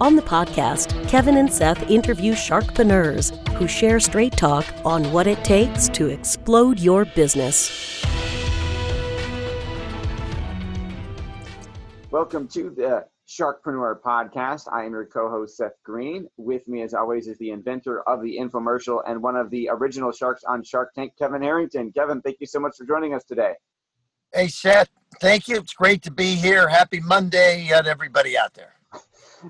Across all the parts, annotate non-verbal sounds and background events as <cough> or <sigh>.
On the podcast, Kevin and Seth interview sharkpreneurs who share straight talk on what it takes to explode your business. Welcome to the Sharkpreneur podcast. I am your co host, Seth Green. With me, as always, is the inventor of the infomercial and one of the original sharks on Shark Tank, Kevin Harrington. Kevin, thank you so much for joining us today. Hey, Seth. Thank you. It's great to be here. Happy Monday uh, to everybody out there.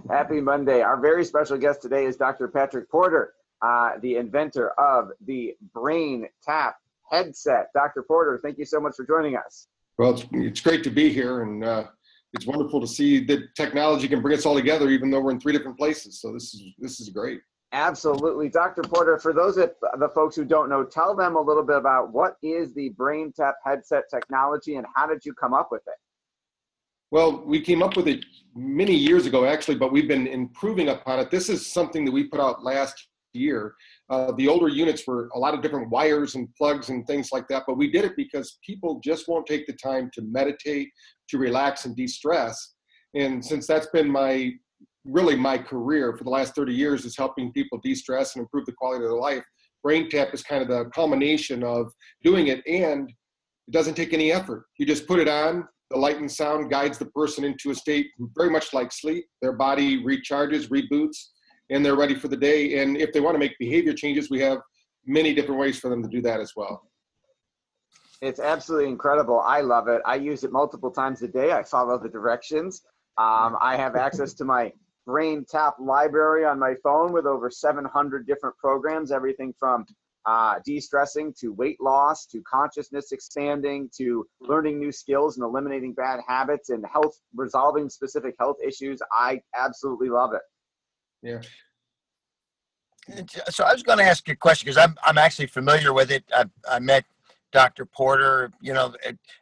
Happy Monday. Our very special guest today is Dr. Patrick Porter, uh, the inventor of the Brain Tap headset. Dr. Porter, thank you so much for joining us. Well, it's, it's great to be here, and uh, it's wonderful to see that technology can bring us all together, even though we're in three different places. So this is this is great. Absolutely, Dr. Porter. For those of the folks who don't know, tell them a little bit about what is the Brain Tap headset technology and how did you come up with it? Well, we came up with it many years ago, actually, but we've been improving upon it. This is something that we put out last year. Uh, the older units were a lot of different wires and plugs and things like that, but we did it because people just won't take the time to meditate, to relax and de-stress. And since that's been my really my career for the last 30 years is helping people de-stress and improve the quality of their life, Brain Tap is kind of the culmination of doing it and it doesn't take any effort. You just put it on, the light and sound guides the person into a state very much like sleep. Their body recharges, reboots, and they're ready for the day. And if they want to make behavior changes, we have many different ways for them to do that as well. It's absolutely incredible. I love it. I use it multiple times a day. I follow the directions. Um, I have access to my Brain Tap library on my phone with over 700 different programs, everything from uh, de-stressing to weight loss to consciousness expanding to learning new skills and eliminating bad habits and health resolving specific health issues. I absolutely love it. Yeah. So i was going to ask you a question because I'm, I'm actually familiar with it. I, I met dr porter you know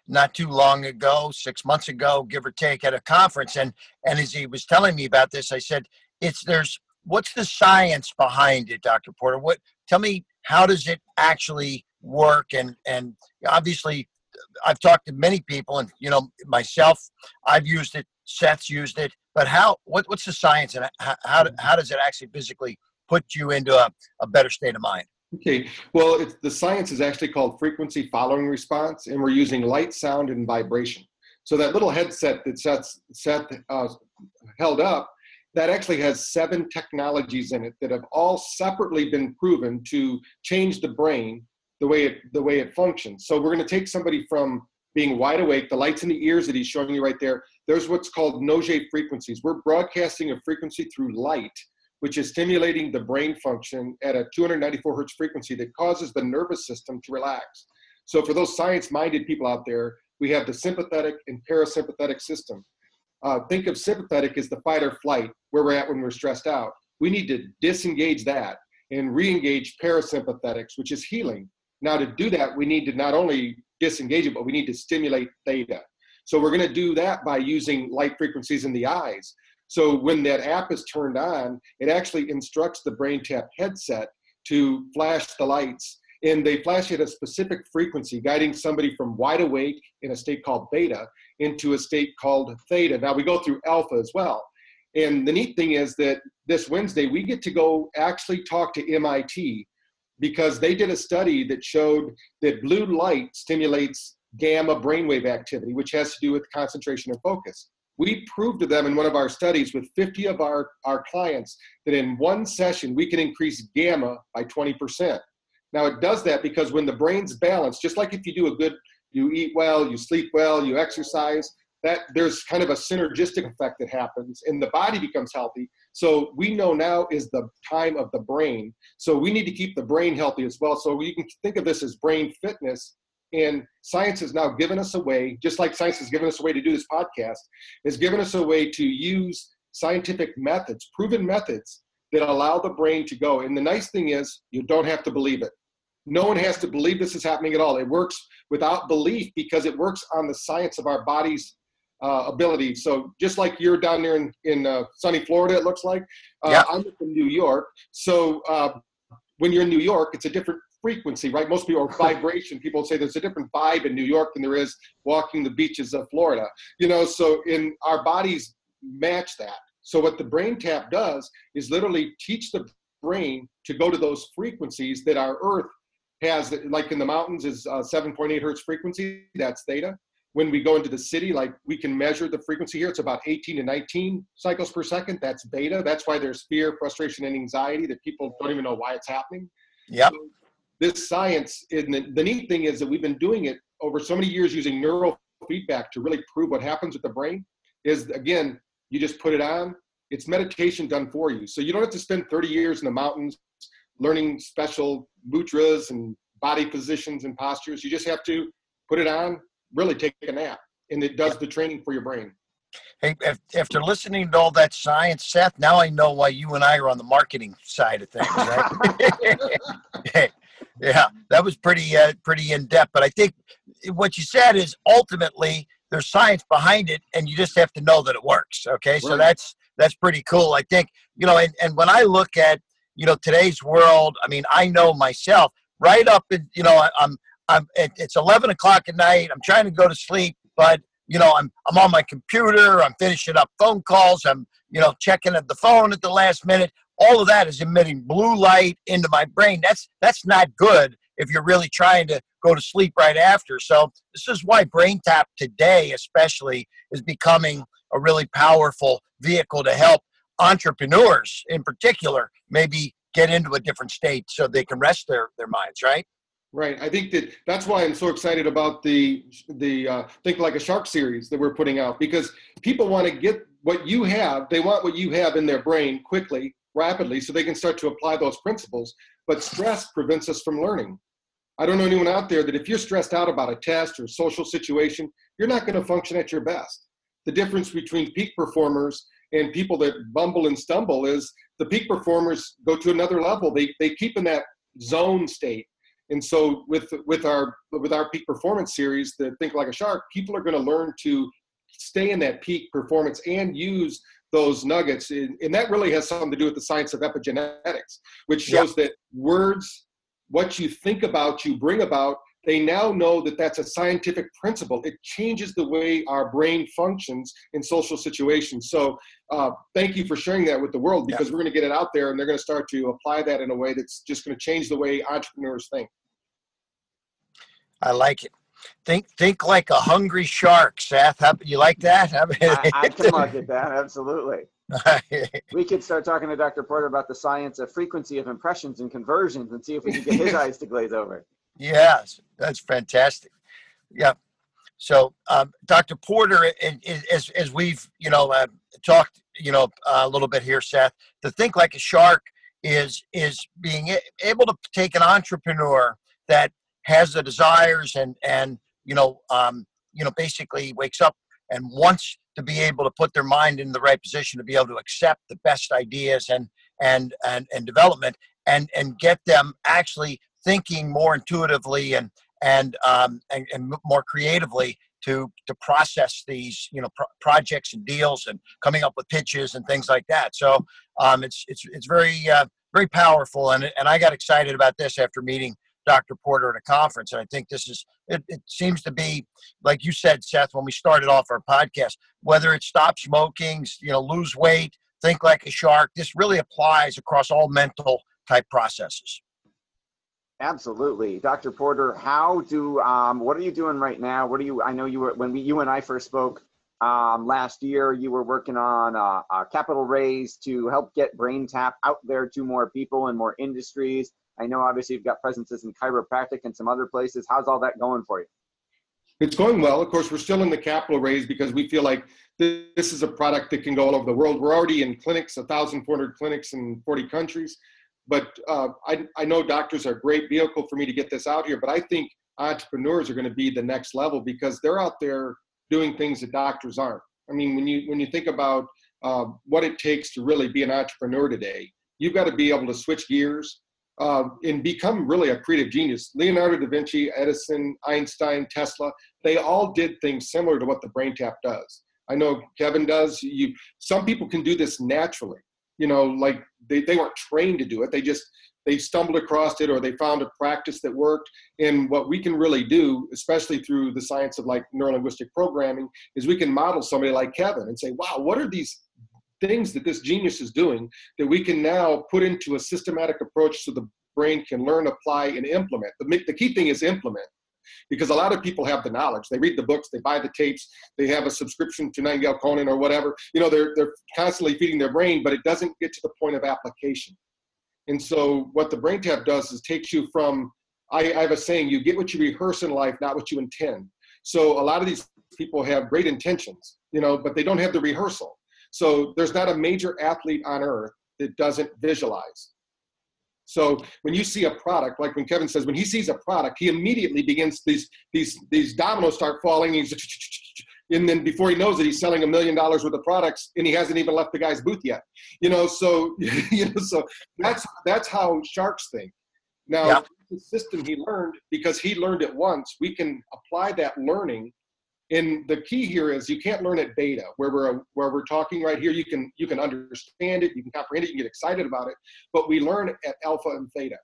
not too long ago six months ago give or take at a conference and and as he was telling me about this i said it's there's what's the science behind it dr porter? What tell me how does it actually work? And and obviously i've talked to many people and you know myself i've used it seth's used it but how what, what's the science and how, how, how does it actually physically put you into a, a better state of mind? Okay well it's, the science is actually called frequency following response and we're using light sound and vibration. So that little headset that seth, seth uh, held up that actually has seven technologies in it that have all separately been proven to change the brain the way it the way it functions. So we're going to take somebody from being wide awake, the lights in the ears that he's showing you right there. There's what's called Nogier frequencies. We're broadcasting a frequency through light, which is stimulating the brain function at a 294 hertz frequency that causes the nervous system to relax. So for those science-minded people out there, we have the sympathetic and parasympathetic system. Uh, think of sympathetic as the fight or flight, where we're at when we're stressed out. We need to disengage that and re-engage parasympathetics, which is healing. Now, to do that, we need to not only disengage it, but we need to stimulate theta. So we're going to do that by using light frequencies in the eyes. So when that app is turned on, it actually instructs the Brain Tap headset to flash the lights and they flash at a specific frequency, guiding somebody from wide awake in a state called beta into a state called theta. Now we go through alpha as well. And the neat thing is that this Wednesday we get to go actually talk to MIT because they did a study that showed that blue light stimulates gamma brainwave activity, which has to do with concentration and focus. We proved to them in one of our studies with 50 of our, our clients that in one session we can increase gamma by 20%. Now it does that because when the brain's balanced, just like if you do a good, you eat well, you sleep well, you exercise, that there's kind of a synergistic effect that happens and the body becomes healthy. So we know now is the time of the brain. So we need to keep the brain healthy as well. So you can think of this as brain fitness. And science has now given us a way, just like science has given us a way to do this podcast, has given us a way to use scientific methods, proven methods that allow the brain to go. And the nice thing is, you don't have to believe it. No one has to believe this is happening at all. It works without belief because it works on the science of our body's uh, ability. So just like you're down there in, in uh, sunny Florida, it looks like, uh, yeah. I'm in New York. So uh, when you're in New York, it's a different frequency, right? Most people, or <laughs> vibration, people say there's a different vibe in New York than there is walking the beaches of Florida. You know, so in our bodies match that. So what the brain tap does is literally teach the brain to go to those frequencies that our Earth has, like in the mountains, is uh, 7.8 hertz frequency. That's theta. When we go into the city, like we can measure the frequency here. It's about 18 to 19 cycles per second. That's beta. That's why there's fear, frustration, and anxiety that people don't even know why it's happening. yeah So this science, and the, the neat thing is that we've been doing it over so many years using neural feedback to really prove what happens with the brain. Is again, you just put it on. It's meditation done for you. So you don't have to spend 30 years in the mountains learning special mudras and body positions and postures. You just have to put it on, really take a nap, and it does the training for your brain. Hey, after listening to all that science, Seth, now I know why you and I are on the marketing side of things, right? <laughs> <laughs> yeah, that was pretty uh, pretty in depth. But I think what you said is ultimately there's science behind it, and you just have to know that it works. Okay, right. so that's that's pretty cool. I think you know, and, and when I look at you know today's world, I mean, I know myself right up in you know I'm I'm it's 11 o'clock at night. I'm trying to go to sleep, but you know I'm I'm on my computer. I'm finishing up phone calls. I'm you know checking at the phone at the last minute. All of that is emitting blue light into my brain. That's that's not good if you're really trying to go to sleep right after. So this is why Brain Tap today, especially, is becoming a really powerful vehicle to help entrepreneurs in particular maybe get into a different state so they can rest their, their minds, right? Right. I think that that's why I'm so excited about the the uh, Think Like a Shark series that we're putting out because people want to get what you have. They want what you have in their brain quickly, rapidly, so they can start to apply those principles. But stress prevents us from learning. I don't know anyone out there that if you're stressed out about a test or social situation, you're not going to function at your best. The difference between peak performers and people that bumble and stumble is the peak performers go to another level. They, they keep in that zone state. And so with with our with our peak performance series, the Think Like a Shark, people are going to learn to stay in that peak performance and use those nuggets. And that really has something to do with the science of epigenetics, which shows yeah. that words, what you think about, you bring about, they now know that that's a scientific principle. It changes the way our brain functions in social situations. So, uh, thank you for sharing that with the world because yeah. we're going to get it out there and they're going to start to apply that in a way that's just going to change the way entrepreneurs think. I like it. Think think like a hungry shark, Seth. How, you like that? I, I can market that absolutely. <laughs> we could start talking to Dr. Porter about the science of frequency of impressions and conversions and see if we can get his <laughs> eyes to glaze over. Yes, that's fantastic. Yeah. So, um, Dr. Porter, as, as we've you know uh, talked, you know, a little bit here, Seth, to think like a shark is is being able to take an entrepreneur that has the desires and and you know um, you know basically wakes up and wants to be able to put their mind in the right position to be able to accept the best ideas and and and, and development and and get them actually thinking more intuitively and and um, and, and more creatively to to process these you know pro- projects and deals and coming up with pitches and things like that. So um, it's it's it's very uh, very powerful and and I got excited about this after meeting Dr. Porter at a conference and I think this is it, it seems to be like you said Seth when we started off our podcast whether it's stop smoking you know lose weight think like a shark this really applies across all mental type processes. Absolutely, Dr. Porter. How do um, what are you doing right now? What are you? I know you were when we, you and I first spoke um, last year. You were working on a, a capital raise to help get BrainTap out there to more people and more industries. I know obviously you've got presences in chiropractic and some other places. How's all that going for you? It's going well. Of course, we're still in the capital raise because we feel like this is a product that can go all over the world. We're already in clinics, 1,400 clinics in 40 countries. But uh, I, I know doctors are a great vehicle for me to get this out here, but I think entrepreneurs are going to be the next level because they're out there doing things that doctors aren't. I mean, when you when you think about uh, what it takes to really be an entrepreneur today, you've got to be able to switch gears uh, and become really a creative genius. Leonardo da Vinci, Edison, Einstein, Tesla, they all did things similar to what the brain tap does. I know Kevin does. You, some people can do this naturally. You know, like they, they weren't trained to do it. They just they stumbled across it or they found a practice that worked. And what we can really do, especially through the science of like neurolinguistic programming, is we can model somebody like Kevin and say, wow, what are these things that this genius is doing that we can now put into a systematic approach so the brain can learn, apply, and implement. The, the key thing is implement because a lot of people have the knowledge. They read the books, they buy the tapes, they have a subscription to Nightingale Conant or whatever. You know, they're, they're constantly feeding their brain, but it doesn't get to the point of application. And so what the brain tap does is takes you from, I, I have a saying, you get what you rehearse in life, not what you intend. So a lot of these people have great intentions, you know, but they don't have the rehearsal. So there's not a major athlete on earth that doesn't visualize. So when you see a product, like when Kevin says, when he sees a product, he immediately begins these these these dominoes start falling. He's and then before he knows it, he's selling a million dollars worth of products, and he hasn't even left the guy's booth yet. You know, so <laughs> you know, so that's that's how sharks think. Now, yeah. the system he learned because he learned it once, we can apply that learning and the key here is you can't learn at beta where we're where we're talking right here. You can you can understand it you can comprehend it you can get excited about it but we learn at alpha and theta.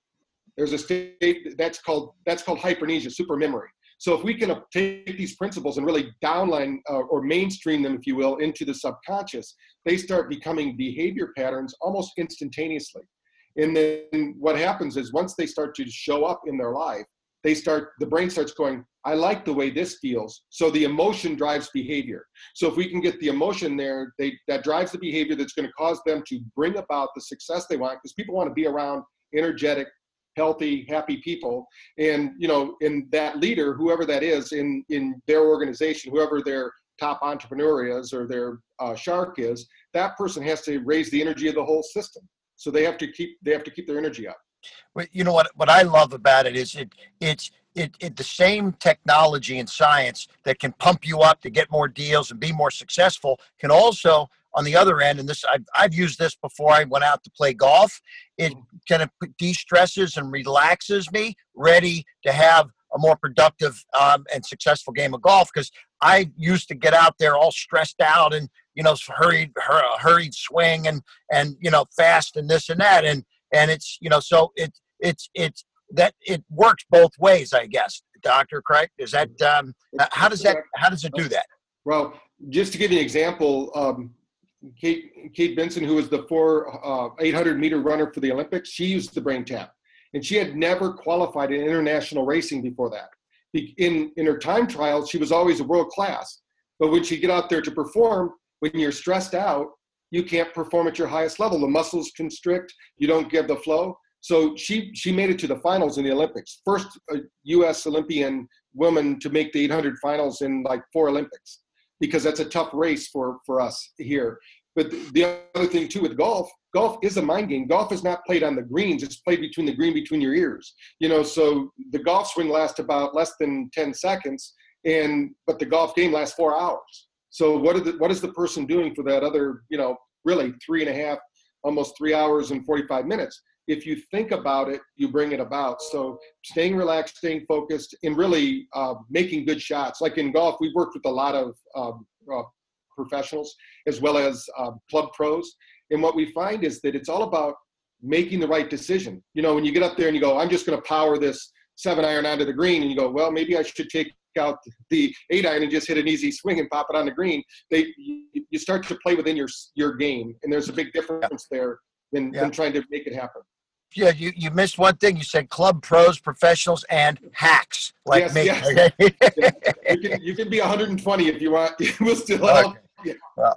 There's a state that's called that's called hypermnesia super memory so if we can take these principles and really downline uh, or mainstream them if you will into the subconscious they start becoming behavior patterns almost instantaneously. And then what happens is once they start to show up in their life they start the brain starts going i like the way this feels. So the emotion drives behavior. So if we can get the emotion there they that drives the behavior that's going to cause them to bring about the success they want because people want to be around energetic healthy happy people. And you know in that leader whoever that is in in their organization whoever their top entrepreneur is or their uh, shark is that person has to raise the energy of the whole system. So they have to keep they have to keep their energy up you know what what I love about it is it it's it, it the same technology and science that can pump you up to get more deals and be more successful can also on the other end and this I've, I've used this before i went out to play golf it kind of de-stresses and relaxes me ready to have a more productive um, and successful game of golf because i used to get out there all stressed out and you know hurried hurried swing and and you know fast and this and that and and it's you know so it it's it's that it works both ways i guess. Doctor craig is that um, how does that how does it do that? Well just to give you an example um, kate kate benson who was the four uh, 800 meter runner for the olympics she used the brain tap. And she had never qualified in international racing before that. In in her time trials she was always a world class but when she get out there to perform when you're stressed out you can't perform at your highest level. The muscles constrict, you don't get the flow. So she she made it to the finals in the Olympics. First U.S. Olympian woman to make the 800 finals in like four Olympics, because that's a tough race for for us here. But the other thing too with golf, golf is a mind game. Golf is not played on the greens; it's played between the green between your ears. You know, so the golf swing lasts about less than 10 seconds, and but the golf game lasts four hours. So what, the, what is the person doing for that other, you know, really three and a half, almost three hours and 45 minutes? If you think about it, you bring it about. So staying relaxed, staying focused, and really uh, making good shots. Like in golf, we've worked with a lot of um, uh, professionals as well as uh, club pros. And what we find is that it's all about making the right decision. You know, when you get up there and you go, I'm just going to power this seven iron onto the green, and you go, well, maybe I should take out the eight iron and just hit an easy swing and pop it on the green. They you start to play within your your game, and there's a big difference there than, yeah. than trying to make it happen. Yeah, you, you missed one thing. You said club pros, professionals, and hacks like yes, me. Yes. <laughs> you, can, you can be 120 if you want. <laughs> we'll still okay. help. Yeah. Well,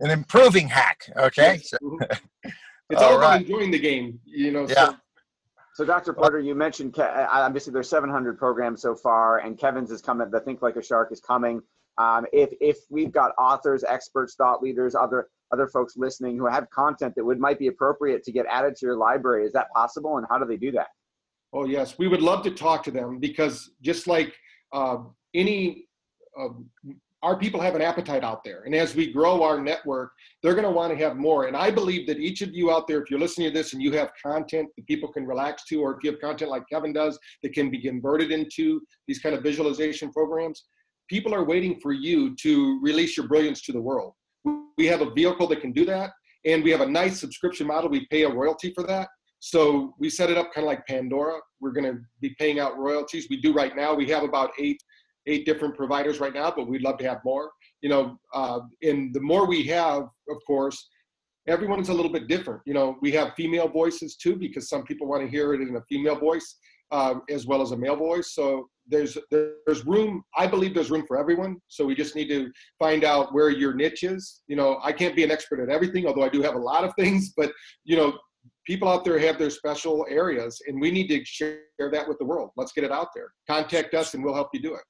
an improving hack. Okay. Yes. So, mm-hmm. it's all, all right. about enjoying the game. You know. Yeah. So, so, Dr. Porter, you mentioned obviously there's 700 programs so far, and Kevin's is coming. The Think Like a Shark is coming. Um, if if we've got authors, experts, thought leaders, other other folks listening who have content that would might be appropriate to get added to your library, is that possible? And how do they do that? Oh yes, we would love to talk to them because just like uh, any uh, our people have an appetite out there. And as we grow our network, they're going to want to have more. And I believe that each of you out there, if you're listening to this and you have content that people can relax to, or if you have content like Kevin does that can be converted into these kind of visualization programs, people are waiting for you to release your brilliance to the world. We have a vehicle that can do that. And we have a nice subscription model. We pay a royalty for that. So we set it up kind of like Pandora. We're going to be paying out royalties. We do right now. We have about eight eight different providers right now, but we'd love to have more. You know, uh, and the more we have, of course, everyone's a little bit different. You know, we have female voices too because some people want to hear it in a female voice uh, as well as a male voice. So there's there's room. I believe there's room for everyone. So we just need to find out where your niche is. You know, I can't be an expert at everything, although I do have a lot of <laughs> things. But you know, people out there have their special areas, and we need to share that with the world. Let's get it out there. Contact us, and we'll help you do it.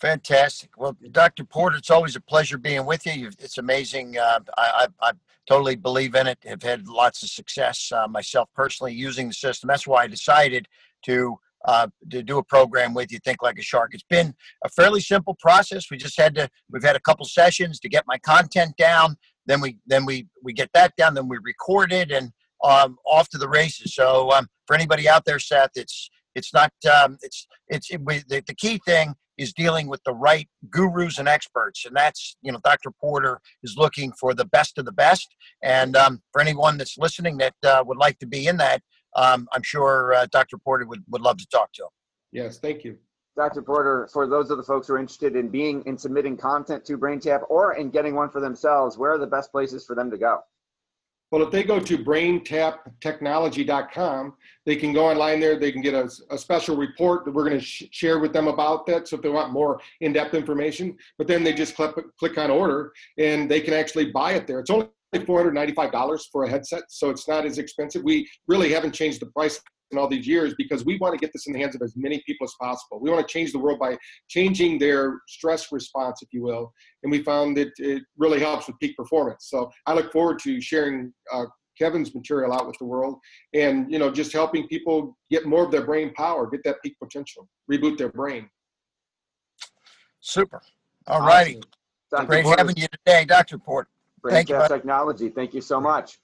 Fantastic. Well, Dr. Porter, it's always a pleasure being with you. It's amazing. Uh, I, I, I, totally believe in it. Have had lots of success uh, myself personally using the system. That's why I decided to uh, to do a program with you. Think like a shark. It's been a fairly simple process. We just had to. We've had a couple sessions to get my content down. Then we then we we get that down. Then we record it and um, off to the races. So um, for anybody out there, Seth, it's it's not um, it's it's it, we, the, the key thing is dealing with the right gurus and experts and that's you know dr porter is looking for the best of the best and um, for anyone that's listening that uh, would like to be in that um, i'm sure uh, dr porter would, would love to talk to him yes thank you. Dr porter for those of the folks who are interested in being in submitting content to braintap or in getting one for themselves where are the best places for them to go well, if they go to braintaptechnology.com, they can go online there. They can get a, a special report that we're going to sh- share with them about that. So if they want more in-depth information, but then they just click, click on order and they can actually buy it there. It's only $495 for a headset, so it's not as expensive. We really haven't changed the price in all these years because we want to get this in the hands of as many people as possible. We want to change the world by changing their stress response, if you will. And we found that it really helps with peak performance. So I look forward to sharing uh, Kevin's material out with the world and, you know, just helping people get more of their brain power, get that peak potential, reboot their brain. Super. All righty. Awesome. Great having you today, Dr. Port. Thank you. Technology. Thank you so much.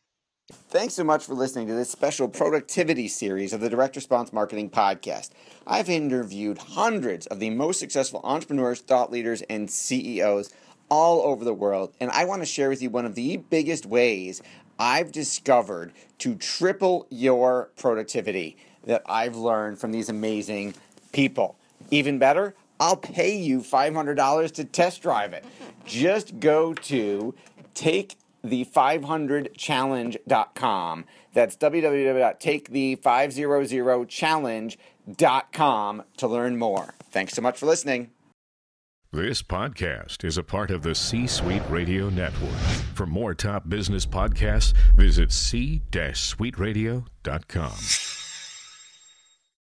Thanks so much for listening to this special productivity series of the Direct Response Marketing Podcast. I've interviewed hundreds of the most successful entrepreneurs, thought leaders, and CEOs all over the world, and I want to share with you one of the biggest ways I've discovered to triple your productivity that I've learned from these amazing people. Even better, I'll pay you $500 to test drive it. Just go to take the500challenge.com. That's www.takethe500challenge.com to learn more. Thanks so much for listening. This podcast is a part of the C Suite Radio Network. For more top business podcasts, visit c-suiteradio.com.